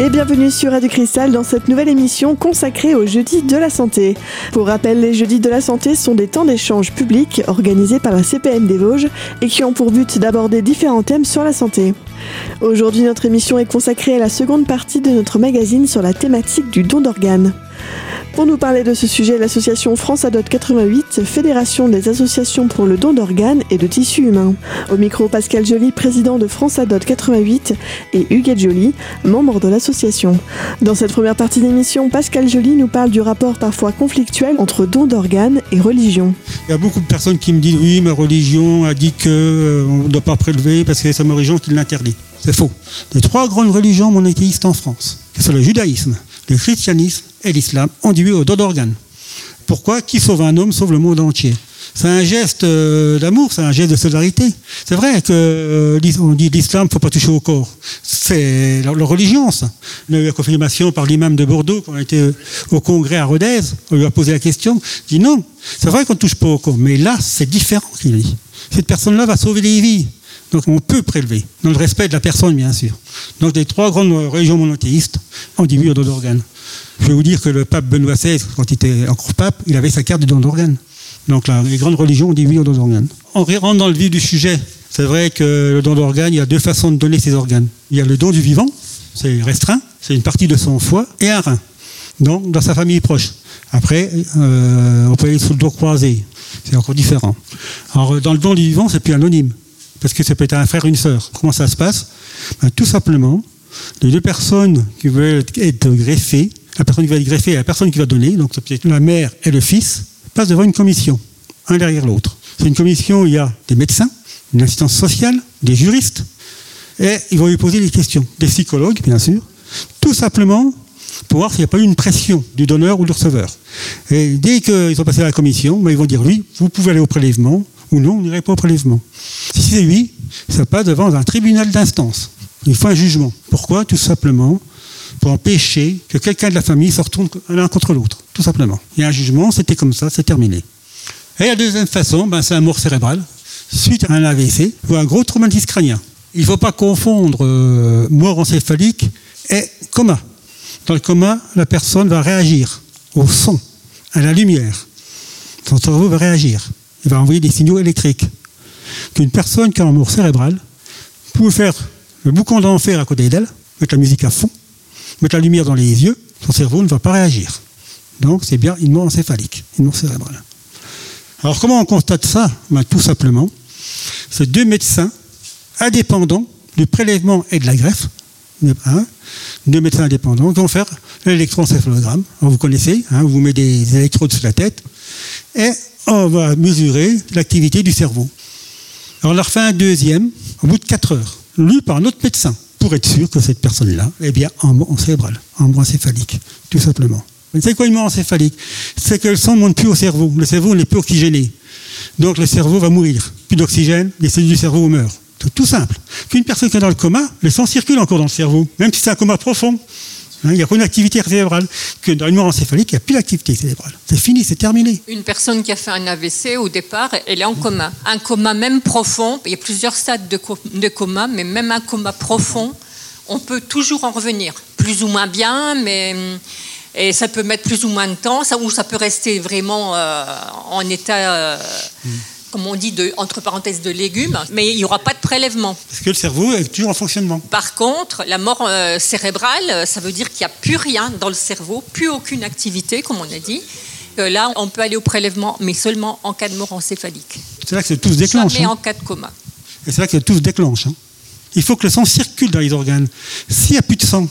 et bienvenue sur Radio Cristal dans cette nouvelle émission consacrée aux jeudis de la santé. Pour rappel, les jeudis de la santé sont des temps d'échange publics organisés par la CPM des Vosges et qui ont pour but d'aborder différents thèmes sur la santé. Aujourd'hui, notre émission est consacrée à la seconde partie de notre magazine sur la thématique du don d'organes. Pour nous parler de ce sujet, l'association France Adot 88, Fédération des associations pour le don d'organes et de tissus humains. Au micro, Pascal Joly, président de France Adot 88 et Huguette Joly, membre de l'association. Dans cette première partie d'émission, Pascal Joly nous parle du rapport parfois conflictuel entre don d'organes et religion. Il y a beaucoup de personnes qui me disent oui, ma religion a dit qu'on ne doit pas prélever parce que c'est ma religion qui l'interdit. C'est faux. Les trois grandes religions monothéistes en France, sont le judaïsme, le christianisme et l'islam, ont dit au don d'organes. Pourquoi Qui sauve un homme sauve le monde entier? C'est un geste euh, d'amour, c'est un geste de solidarité. C'est vrai que euh, on dit l'islam, faut pas toucher au corps. C'est leur, religion, ça. On a eu la confirmation par l'imam de Bordeaux quand on était au congrès à Rodez. On lui a posé la question. Il dit non, c'est vrai qu'on ne touche pas au corps, mais là, c'est différent qu'il dit. Cette personne-là va sauver des vies. Donc on peut prélever, dans le respect de la personne, bien sûr. Donc les trois grandes religions monothéistes ont oui au don d'organes. Je vais vous dire que le pape Benoît XVI, quand il était encore pape, il avait sa carte de don d'organes. Donc là, les grandes religions ont oui au don d'organes. On rentre dans le vif du sujet. C'est vrai que le don d'organes, il y a deux façons de donner ses organes. Il y a le don du vivant, c'est restreint, c'est une partie de son foie et un rein. Donc dans sa famille proche. Après, euh, on peut aller sous le dos croisé. C'est encore différent. Alors dans le don du vivant, c'est plus anonyme. Parce que ça peut être un frère, une sœur. Comment ça se passe ben, Tout simplement, les deux personnes qui veulent être greffées, la personne qui va être greffée et la personne qui va donner, donc ça peut être la mère et le fils, passent devant une commission, un derrière l'autre. C'est une commission où il y a des médecins, une assistance sociale, des juristes, et ils vont lui poser des questions, des psychologues, bien sûr, tout simplement pour voir s'il n'y a pas eu une pression du donneur ou du receveur. Et dès qu'ils ont passé à la commission, ben, ils vont dire oui, vous pouvez aller au prélèvement, ou non, on n'irait pas au prélèvement. Si c'est oui, ça passe devant un tribunal d'instance. Il faut un jugement. Pourquoi? Tout simplement pour empêcher que quelqu'un de la famille se retourne l'un contre l'autre. Tout simplement. Il y a un jugement, c'était comme ça, c'est terminé. Et la deuxième façon, ben, c'est un mort cérébral, suite à un AVC ou un gros traumatisme crânien. Il ne faut pas confondre euh, mort encéphalique et coma. Dans le coma, la personne va réagir au son, à la lumière. Son cerveau va réagir. Il va envoyer des signaux électriques. Qu'une personne qui a un mort cérébral pouvait faire le boucan d'enfer à côté d'elle, mettre la musique à fond, mettre la lumière dans les yeux, son cerveau ne va pas réagir. Donc c'est bien une mort encéphalique, une cérébrale. Alors comment on constate ça? Ben, Tout simplement, c'est deux médecins indépendants du prélèvement et de la greffe, hein, deux médecins indépendants qui vont faire l'électroencéphalogramme. Vous connaissez, hein, vous mettez des électrodes sur la tête et on va mesurer l'activité du cerveau. Alors on leur fait un deuxième au bout de 4 heures, lu par un autre médecin, pour être sûr que cette personne-là est bien en mort cérébral, en encéphalique, tout simplement. C'est quoi une encéphalique? C'est que le sang ne monte plus au cerveau, le cerveau n'est plus oxygéné. Donc le cerveau va mourir. Plus d'oxygène, les cellules du cerveau meurent. C'est tout simple. Qu'une personne qui est dans le coma, le sang circule encore dans le cerveau, même si c'est un coma profond. Hein, il n'y a pas une activité cérébrale. Que dans une mort encéphalique, il n'y a plus d'activité cérébrale. C'est fini, c'est terminé. Une personne qui a fait un AVC au départ, elle est en coma. Un coma même profond, il y a plusieurs stades de, co de coma, mais même un coma profond, on peut toujours en revenir. Plus ou moins bien, mais et ça peut mettre plus ou moins de temps, ça, ou ça peut rester vraiment euh, en état, euh, mm. Comme on dit, de, entre parenthèses, de légumes, mais il n'y aura pas de prélèvement. Parce que le cerveau est toujours en fonctionnement. Par contre, la mort euh, cérébrale, ça veut dire qu'il n'y a plus rien dans le cerveau, plus aucune activité, comme on a dit. Que là, on peut aller au prélèvement, mais seulement en cas de mort encéphalique. C'est là que tout se déclenche. Jamais hein. en cas de coma. Et c'est là que tout se déclenche. Hein. Il faut que le sang circule dans les organes. S'il n'y a plus de sang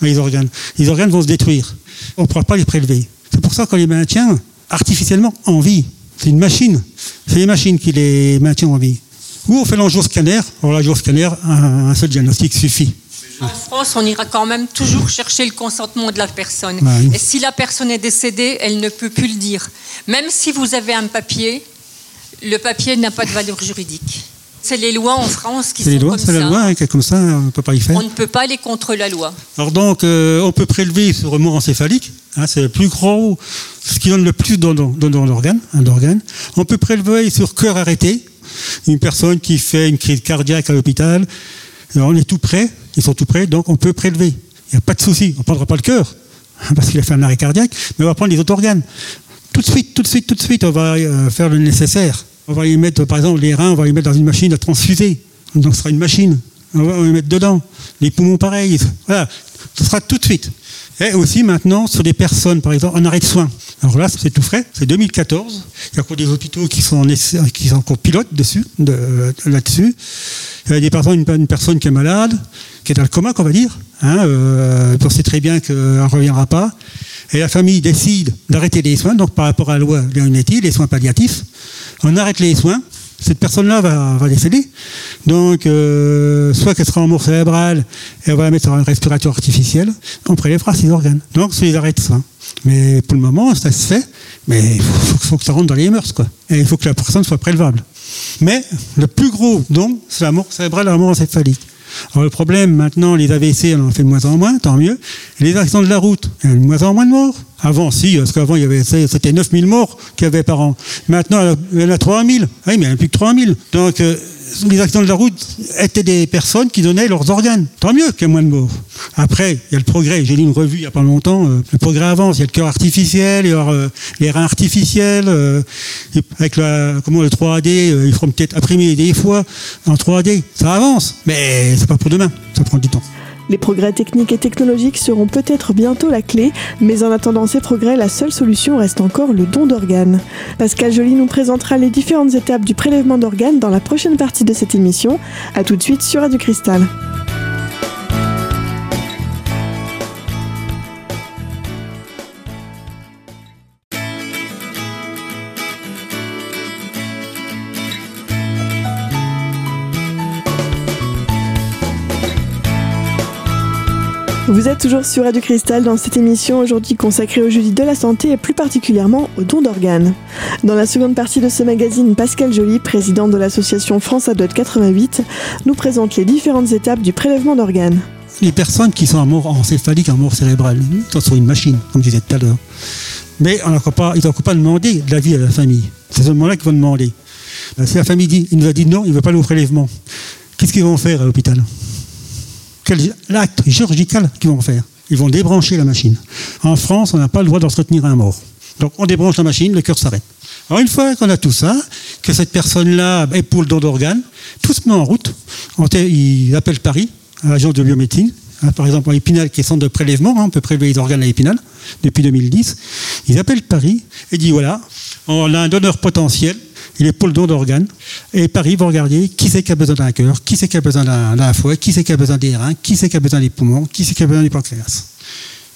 dans les organes, les organes vont se détruire. On ne pourra pas les prélever. C'est pour ça qu'on les maintient artificiellement en vie. C'est une machine. C'est les machines qui les maintiennent en vie. Ou on fait l'angioscanner. Alors l'angioscanner, un, un seul diagnostic suffit. En France, on ira quand même toujours chercher le consentement de la personne. Ouais. Et si la personne est décédée, elle ne peut plus le dire. Même si vous avez un papier, le papier n'a pas de valeur juridique. C'est les lois en France qui C'est sont les lois, comme c'est ça. la loi, hein, comme ça, on ne peut pas y faire. On ne peut pas aller contre la loi. Alors donc, euh, on peut prélever sur mort encéphalique, hein, c'est le plus gros, ce qui donne le plus dans, d'organe. On peut prélever sur cœur arrêté, une personne qui fait une crise cardiaque à l'hôpital. On est tout prêt, ils sont tout prêts, donc on peut prélever. Il n'y a pas de souci. On ne prendra pas le cœur, parce qu'il a fait un arrêt cardiaque, mais on va prendre les autres organes. Tout de suite, tout de suite, tout de suite, on va euh, faire le nécessaire. On va y mettre, par exemple, les reins, on va les mettre dans une machine à transfuser. Donc ce sera une machine. On va les mettre dedans. Les poumons, pareil. Voilà. Ce sera tout de suite. Et aussi maintenant sur des personnes, par exemple, en arrêt de soins. Alors là, c'est tout frais, c'est 2014. Il y a encore des hôpitaux qui sont, en qui sont encore pilotes dessus, de, là-dessus. Il y a des personnes, une, personne qui est malade, qui est dans le coma, qu'on va dire. Hein, euh, on sait très bien qu'elle ne reviendra pas. Et la famille décide d'arrêter les soins, donc par rapport à la loi Leonetti, les soins palliatifs. On arrête les soins, cette personne-là va, décéder. Donc, euh, soit qu'elle sera en mort cérébrale et on va la mettre sur un respirateur artificiel, on prélèvera ses organes. Donc, de soins. Mais pour le moment, ça se fait, mais il faut, que ça rentre dans les mœurs, quoi. Et il faut que la personne soit prélevable. Mais le plus gros don, c'est la mort cérébrale et la mort encéphalique. Alors le problème maintenant, les AVC, on en fait de moins en moins, tant mieux. Les accidents de la route, il y a de moins en moins de morts. Avant, si, parce qu'avant, c'était 9000 morts qu'il y avait par an. Maintenant, il y en a 3000. Ah oui, mais il n'y en a plus que 3000. Donc, euh, les accidents de la route étaient des personnes qui donnaient leurs organes. Tant mieux qu'il y ait moins de morts. Après, il y a le progrès. J'ai lu une revue il n'y a pas longtemps. Euh, le progrès avance. Il y a le cœur artificiel, il y euh, les reins artificiels. Euh, avec la, comment, le 3D, ils feront peut-être imprimer des fois en 3D. Ça avance. Mais c'est pas pour demain. Ça prend du temps. Les progrès techniques et technologiques seront peut-être bientôt la clé, mais en attendant ces progrès, la seule solution reste encore le don d'organes. Pascal Joly nous présentera les différentes étapes du prélèvement d'organes dans la prochaine partie de cette émission. A tout de suite sur Radio Cristal. Vous êtes toujours sur Radio Cristal dans cette émission aujourd'hui consacrée au jeudi de la santé et plus particulièrement au don d'organes. Dans la seconde partie de ce magazine, Pascal Joly, président de l'association France Adot 88, nous présente les différentes étapes du prélèvement d'organes. Les personnes qui sont en mort encéphalique, en mort cérébrale, sont sur une machine, comme je disais tout à l'heure. Mais on pas, ils n'ont pas demander de l'avis à la famille. C'est ce moment-là qu'ils vont demander. Si la famille dit, il nous a dit non, il ne veut pas le prélèvement, qu'est-ce qu'ils vont faire à l'hôpital? L'acte chirurgical qu'ils vont faire. Ils vont débrancher la machine. En France, on n'a pas le droit d'entretenir un mort. Donc on débranche la machine, le cœur s'arrête. Alors une fois qu'on a tout ça, que cette personne-là est pour le don d'organes, tout se met en route. Ils appellent Paris, à l'agence de biomédecine. Hein, par exemple, en Épinal, qui est centre de prélèvement, hein, on peut prélever les organes à Épinal depuis 2010. Ils appellent Paris et disent voilà, on a un donneur potentiel, il est pour le don d'organes. Et Paris va regarder qui c'est qui a besoin d'un cœur, qui c'est qui a besoin d'un foie, qui c'est qui a besoin des reins, qui c'est qui a besoin des poumons, qui c'est qui a besoin des pancréas.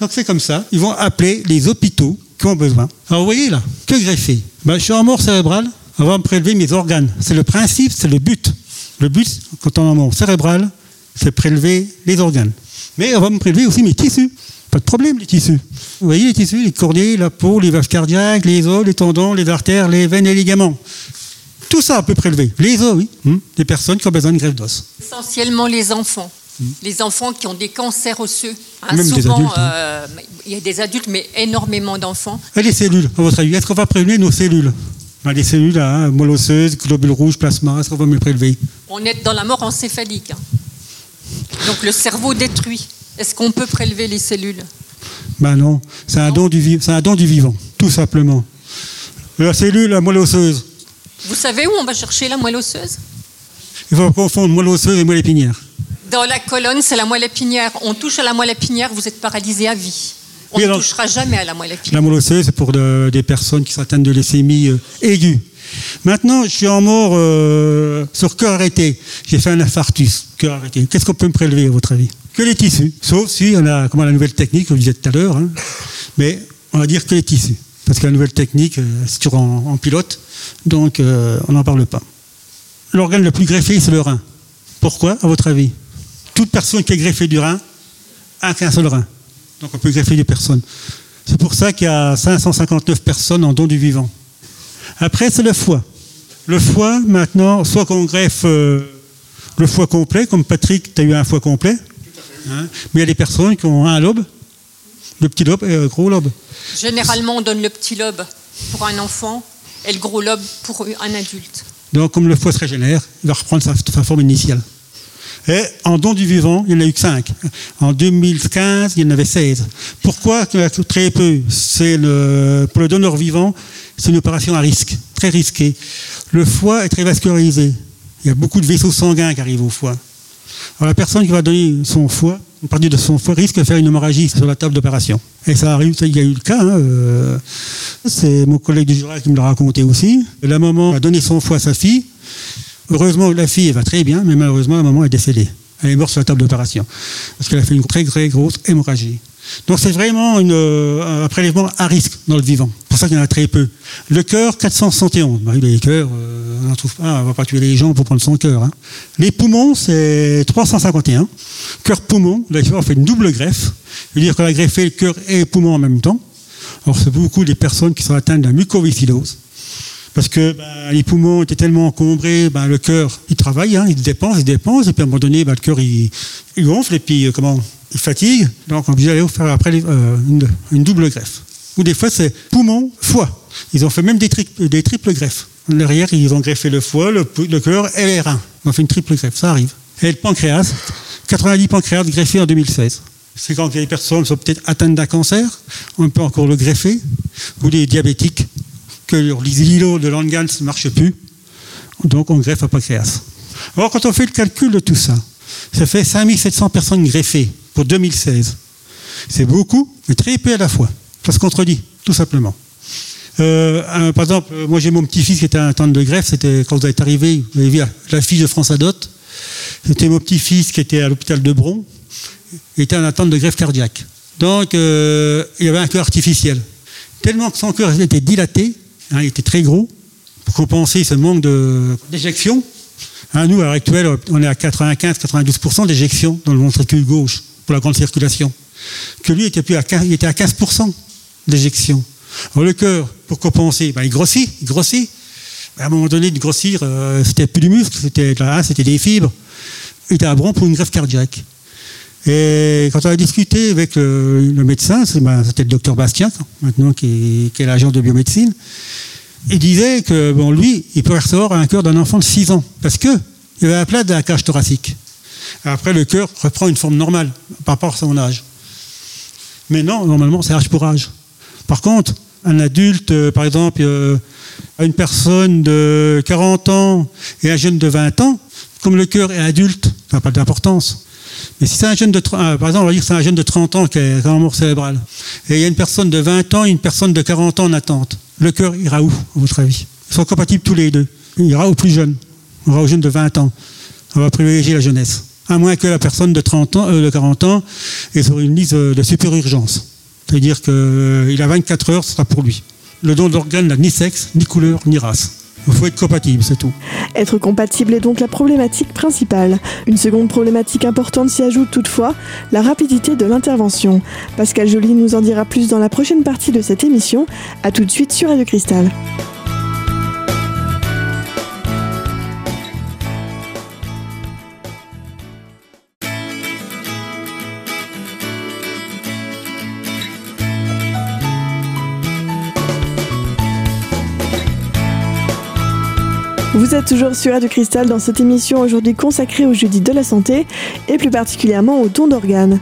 Donc c'est comme ça. Ils vont appeler les hôpitaux qui ont besoin. Alors vous voyez là, que greffer ben, Je suis en mort cérébrale, on va me prélever mes organes. C'est le principe, c'est le but. Le but, quand on est en mort cérébrale, c'est prélever les organes. Mais on va me prélever aussi mes tissus. Pas de problème, les tissus. Vous voyez les tissus, les cornets, la peau, les valves cardiaques, les os, les tendons, les artères, les veines et les ligaments. Tout ça, on peut prélever. Les os, oui. Hmm. Des personnes qui ont besoin de greffe d'os. Essentiellement les enfants. Hmm. Les enfants qui ont des cancers osseux. Hein, Même souvent, des adultes, hein. euh, il y a des adultes, mais énormément d'enfants. Et les cellules, à votre avis, est-ce qu'on va prélever nos cellules? Ben, Les cellules, hein, moelle osseuse, globules rouges, plasma, est-ce qu'on va me les prélever? On est dans la mort encéphalique. Donc le cerveau détruit. Est-ce qu'on peut prélever les cellules Ben non, c'est un, don du, un don du vivant, tout simplement. La cellule, la moelle osseuse. Vous savez où on va chercher la moelle osseuse Il faut confondre moelle osseuse et moelle épinière. Dans la colonne, c'est la moelle épinière. On touche à la moelle épinière, vous êtes paralysé à vie. On ne touchera jamais à la moelle épinière. La moelle osseuse, c'est pour des personnes qui atteintes de leucémie euh, aiguë. Maintenant, je suis en mort euh, sur cœur arrêté. J'ai fait un infarctus, cœur arrêté. Qu'est-ce qu'on peut me prélever, à votre avis? Que les tissus. Sauf si on a comment, la nouvelle technique, je disais tout à l'heure, hein. mais on va dire que les tissus. Parce que la nouvelle technique, euh, c'est toujours en, pilote, donc euh, on n'en parle pas. L'organe le plus greffé, c'est le rein. Pourquoi, à votre avis? Toute personne qui est greffée du rein a qu'un seul rein. Donc on peut greffer des personnes. C'est pour ça qu'il y a 559 personnes en don du vivant. Après, c'est le foie. Le foie, maintenant, soit qu'on greffe euh, le foie complet, comme Patrick, tu as eu un foie complet, Hein? Mais il y a des personnes qui ont un lobe, le petit lobe et le gros lobe. Généralement, on donne le petit lobe pour un enfant et le gros lobe pour un adulte. Donc, comme le foie se régénère, il va reprendre sa, forme initiale. Et en don du vivant, il n'y en a eu que 5. En 2015, il y en avait 16. Pourquoi très peu? C'est Pour le donneur vivant, c'est une opération à risque, très risquée. Le foie est très vascularisé. Il y a beaucoup de vaisseaux sanguins qui arrivent au foie. Alors la personne qui va donner son foie, une partie de son foie, risque de faire une hémorragie sur la table d'opération. Et ça arrive, il y a eu le cas. Hein, euh, c'est mon collègue du Jura qui me l'a raconté aussi. La maman a donné son foie à sa fille. Heureusement, la fille va très bien, mais malheureusement, la maman est décédée. Elle est morte sur la table d'opération. Parce qu'elle a fait une très, très grosse hémorragie. Donc c'est vraiment euh, un prélèvement à risque dans le vivant. C'est pour ça qu'il y en a très peu. Le cœur, 471. Bah, les cœurs, euh, on ne trouve pas, on va pas tuer les gens pour prendre son cœur. Hein. Les poumons, c'est 351. Cœur-poumon, d'ailleurs, on fait une double greffe. C'est-à-dire qu'on a greffé le cœur et les poumons en même temps. Alors c'est beaucoup des personnes qui sont atteintes de la mucoviscidose parce que ben, les poumons étaient tellement encombrés, ben, le cœur, il travaille, hein, il dépense, il dépense, et puis à un moment donné, le cœur, il, gonfle, et puis euh, comment Il fatigue, donc on est obligé faire après euh, une, double greffe. Ou des fois, c'est poumon, foie. Ils ont fait même des, triples greffes. Derrière, ils ont greffé le foie, le, cœur et les reins. On fait une triple greffe, ça arrive. Et le pancréas, 90 pancréas greffés en 2016 c'est quand les personnes sont peut-être atteintes d'un cancer, on peut encore le greffer, ou des diabétiques, que l'îlot de Langerhans ne marche plus, donc on greffe à pancréas. Alors quand on fait le calcul de tout ça, ça fait 5700 personnes greffées pour 2016. C'est beaucoup, mais très peu à la fois. Ça se contredit, tout simplement. Euh, par exemple, moi j'ai mon petit-fils qui était en attente de greffe, c'était quand vous êtes arrivé, vous avez vu la fiche de France Adot, c'était mon petit-fils qui était à l'hôpital de Bron, il était en attente de greffe cardiaque. Donc euh, il y avait un cœur artificiel. Tellement que son cœur était dilaté, Hein, il était très gros pour compenser ce manque d'éjection. Hein, nous, à l'heure actuelle, on est à 95-92% d'éjection dans le ventricule gauche pour la grande circulation. Que lui était, plus à, il était à 15% d'éjection. Alors le cœur, pour compenser, ben, il grossit, il grossit. Ben, à un moment donné, de grossir, euh, c'était plus du muscle, c'était là, c'était des fibres. Il était à bron pour une greffe cardiaque. Et quand on a discuté avec le, médecin, ben, c'était le docteur Bastien, maintenant qui est, l'agent de biomédecine, il disait que bon, lui, il peut recevoir un cœur d'un enfant de 6 ans, parce qu'il avait la place de la cage thoracique. Après, le cœur reprend une forme normale par rapport à son âge. Mais non, normalement, c'est âge pour âge. Par contre, un adulte, euh, par exemple, euh, une personne de 40 ans et un jeune de 20 ans, comme le cœur est adulte, ça n'a pas d'importance. Mais si c'est un jeune de, euh, par exemple, on va dire que c'est un jeune de 30 ans qui a un mort cérébral, et il y a une personne de 20 ans et une personne de 40 ans en attente, le cœur ira où, à votre avis? Ils sont compatibles tous les deux. Il ira au plus jeune, il ira au jeune de 20 ans. On va privilégier la jeunesse. À moins que la personne de, 30 ans, euh, de 40 ans est sur une liste de super urgence. C'est-à-dire qu'il euh, a 24 heures, ce sera pour lui. Le don d'organes n'a ni sexe, ni couleur, ni race. Il faut être compatible, c'est tout. Être compatible est donc la problématique principale. Une seconde problématique importante s'y ajoute toutefois, la rapidité de l'intervention. Pascal Joly nous en dira plus dans la prochaine partie de cette émission. A tout de suite sur Radio Cristal. Vous êtes toujours sur Radio Cristal dans cette émission aujourd'hui consacrée au jeudi de la santé et plus particulièrement au don d'organes.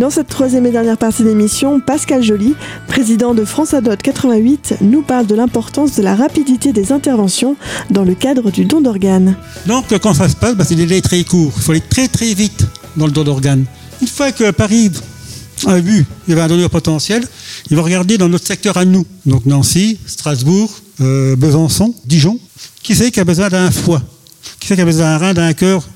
Dans cette troisième et dernière partie d'émission, Pascal Joly, président de France Adot 88, nous parle de l'importance de la rapidité des interventions dans le cadre du don d'organes. Donc quand ça se passe, bah, c'est des délais très courts. Il faut aller très très vite dans le don d'organes. Une fois que Paris a vu qu'il y avait un donneur potentiel, il va regarder dans notre secteur à nous. Donc Nancy, Strasbourg, euh, Besançon, Dijon. Qui c'est qui a besoin d'un foie? Qui c'est qui a besoin d'un rein, d'un cœur?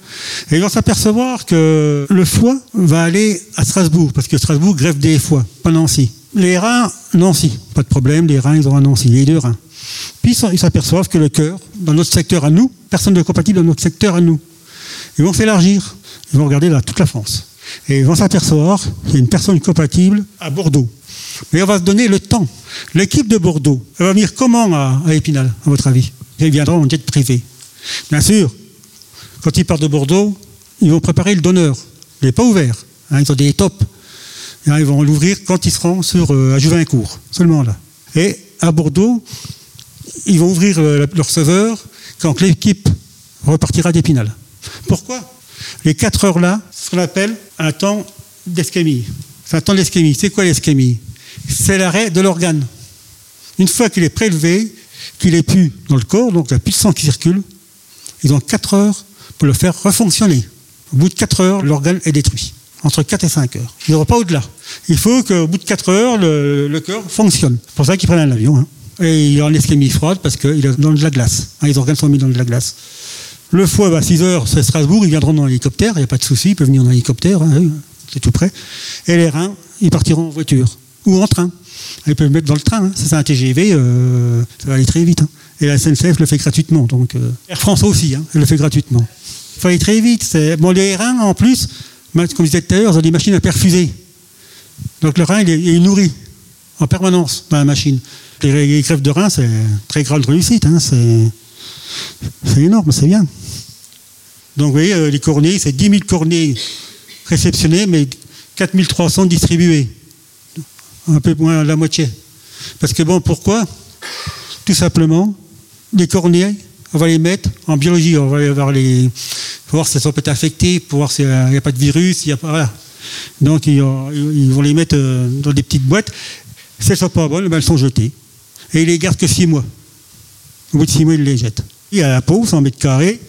Et ils vont s'apercevoir que le foie va aller à Strasbourg, parce que Strasbourg greffe des foies, pas Nancy. Les reins, Nancy, pas de problème, les reins, ils auront Nancy, les deux reins. Puis ils s'aperçoivent que le cœur, dans notre secteur à nous, personne ne compatible dans notre secteur à nous. Ils vont s'élargir, ils vont regarder là, toute la France. Et ils vont s'apercevoir qu'il y a une personne compatible à Bordeaux. Mais on va se donner le temps. L'équipe de Bordeaux, elle va venir comment à, Épinal, à votre avis? Ils viendront en jet privé. Bien sûr, quand ils partent de Bordeaux, ils vont préparer le donneur. Il n'est pas ouvert. Hein, ils ont des tops. Hein, ils vont l'ouvrir quand ils seront sur, euh, à Juvincourt, seulement là. Et à Bordeaux, ils vont ouvrir euh, le receveur quand l'équipe repartira d'Épinal. Pourquoi? Les 4 heures là, ce qu'on appelle un temps d'ischémie. C'est un temps d'ischémie. C'est quoi l'ischémie C'est l'arrêt de l'organe. Une fois qu'il est prélevé, qu'il est plus dans le corps, donc il n'y a plus de sang qui circule, ils ont 4 heures pour le faire refonctionner. Au bout de 4 heures, l'organe est détruit. Entre 4 et 5 heures. Il n'y aura pas au-delà. Il faut qu'au bout de 4 heures, le, cœur fonctionne. C'est pour ça qu'ils prennent un avion. Hein. Et il est en ischémie froide parce qu'il est dans de la glace. Hein, les organes sont mis dans de la glace. Le foie, à bah, 6 heures, c'est Strasbourg, ils viendront dans l'hélicoptère, il n'y a pas de souci, ils peuvent venir dans l'hélicoptère, hein, c'est tout près. Et les reins, ils partiront en voiture ou en train. Ils peuvent mettre dans le train, c'est un TGV, euh, ça va aller très vite. Et la SNCF le fait gratuitement. Donc, euh, Air France aussi, hein, elle le fait gratuitement. Il faut aller très vite. Bon, les reins, en plus, comme je disais tout à l'heure, ils ont des machines à perfuser. Donc le rein, il est, nourri en permanence dans la machine. Les, greffes de rein, c'est très grande réussite. Hein, c'est énorme, c'est bien. Donc vous voyez, euh, les cornets, c'est 10 000 cornets réceptionnés, mais 4 300 distribués. Un peu moins la moitié. Parce que bon, pourquoi? Tout simplement, les cornets, on va les mettre en biologie, on va voir les, voir si elles sont peut-être affectées, pour voir s'il n'y a pas de virus, il y a pas, Donc ils, vont les mettre euh, dans des petites boîtes. Si elles ne sont pas bonnes, ben, elles sont jetées. Et ils les gardent que 6 mois. Au bout de 6 mois, ils les jettent. Il y a la peau, 100 mètres carrés,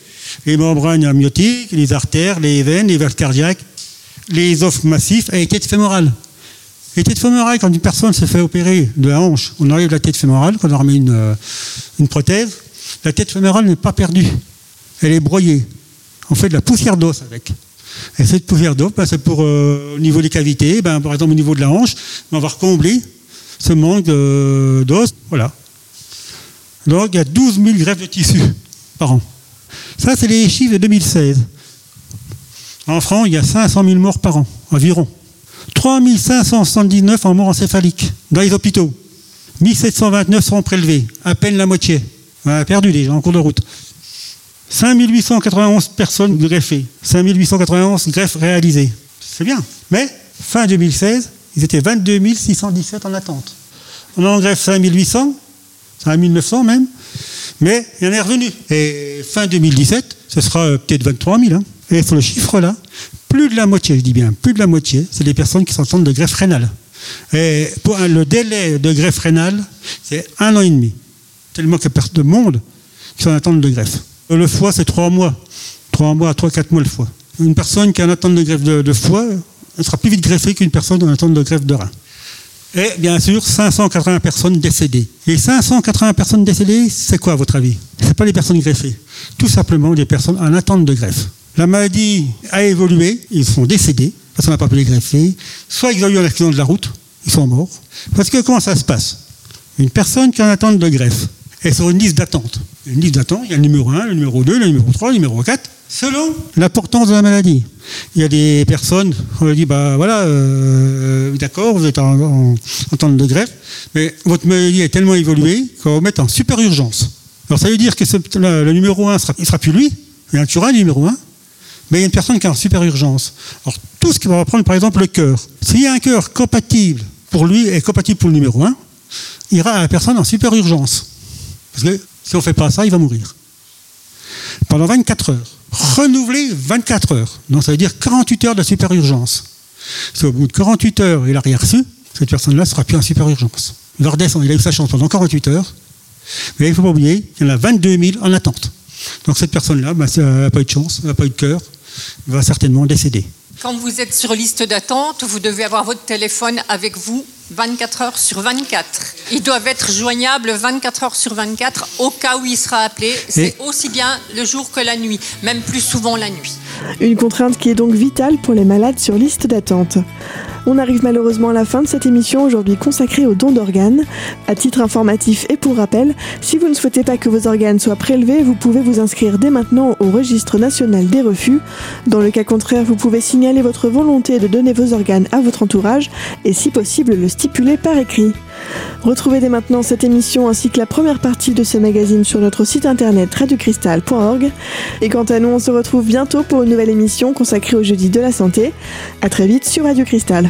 les membranes amniotiques, les artères, les veines, les valves cardiaques, les offres massifs et les têtes fémorales. Les têtes fémorales, quand une personne se fait opérer de la hanche, on enlève la tête fémorale, quand on remet une, euh, une prothèse, la tête fémorale n'est pas perdue. Elle est broyée. On fait de la poussière d'os avec. Et cette poussière d'os, ben, c'est pour, euh, au niveau des cavités, ben, par exemple au niveau de la hanche, on va recombler ce manque d'os. Voilà. Donc il y a 12 000 greffes de tissu par an. Ça, c'est les chiffres de 2016. En France, il y a 500 000 morts par an, environ. 3 579 en morts encéphaliques dans les hôpitaux. 1729 seront prélevés, à peine la moitié. On a perdu déjà en cours de route. 5891 personnes greffées, 5891 greffes réalisées. C'est bien. Mais fin 2016, ils étaient 22 617 en attente. On en greffe 5800, 5900 même, mais il en est revenu. Et fin 2017, ce sera euh, peut-être 23 000. Hein. Et sur le chiffre là, plus de la moitié, je dis bien, plus de la moitié, c'est des personnes qui sont de greffe rénale. Et pour le délai de greffe rénale, c'est un an et demi. Tellement qu'il y a de monde qui sont en attente de greffe. Le foie, c'est trois mois. Trois mois, trois, quatre mois le foie. Une personne qui est en attente de greffe de, foie, elle sera plus vite greffée qu'une personne en attente de greffe de rein. Et bien sûr, 580 personnes décédées. Et 580 personnes décédées, c'est quoi à votre avis? Ce pas les personnes greffées. Tout simplement des personnes en attente de greffe. La maladie a évolué, ils sont décédés, parce qu'on n'a pas pu les greffer. Soit ils ont eu un accident de la route, ils sont morts. Parce que comment ça se passe? Une personne qui est en attente de greffe est sur une liste d'attente. Une liste d'attente, il y a le numéro 1, le numéro 2, le numéro 3, le numéro 4, selon l'importance de la maladie. Il y a des personnes, on leur dit, bah voilà, euh, d'accord, vous êtes en, attente de greffe, mais votre maladie est tellement évoluée qu'on va mettre en super urgence. Alors ça veut dire que le, numéro 1, il ne sera plus lui, il y a un numéro 1, mais il y a une personne qui est en super urgence. Alors, tout ce qui va prendre, par exemple, le cœur. S'il y a un cœur compatible pour lui et compatible pour le numéro 1, il ira à la personne en super urgence. Parce que si on ne fait pas ça, il va mourir. Pendant 24 heures. Renouveler 24 heures. Donc ça veut dire 48 heures de super urgence. Si au bout de 48 heures, il n'a rien reçu, cette personne-là ne sera plus en super urgence. Il a eu sa chance pendant 48 heures. Mais il ne faut pas oublier qu'il y en a 22 000 en attente. Donc cette personne-là, bah, elle n'a pas eu de chance, elle n'a pas eu de cœur, va certainement décéder. Quand vous êtes sur liste d'attente, vous devez avoir votre téléphone avec vous 24 heures sur 24. Ils doivent être joignables 24 heures sur 24 au cas où il sera appelé. C'est aussi bien le jour que la nuit, même plus souvent la nuit. Une contrainte qui est donc vitale pour les malades sur liste d'attente. On arrive malheureusement à la fin de cette émission aujourd'hui consacrée aux dons d'organes. À titre informatif et pour rappel, si vous ne souhaitez pas que vos organes soient prélevés, vous pouvez vous inscrire dès maintenant au registre national des refus. Dans le cas contraire, vous pouvez signaler votre volonté de donner vos organes à votre entourage et si possible le stipuler par écrit. Retrouvez dès maintenant cette émission ainsi que la première partie de ce magazine sur notre site internet radiocristal.org. Et quant à nous, on se retrouve bientôt pour une nouvelle émission consacrée au jeudi de la santé. A très vite sur Radio Cristal.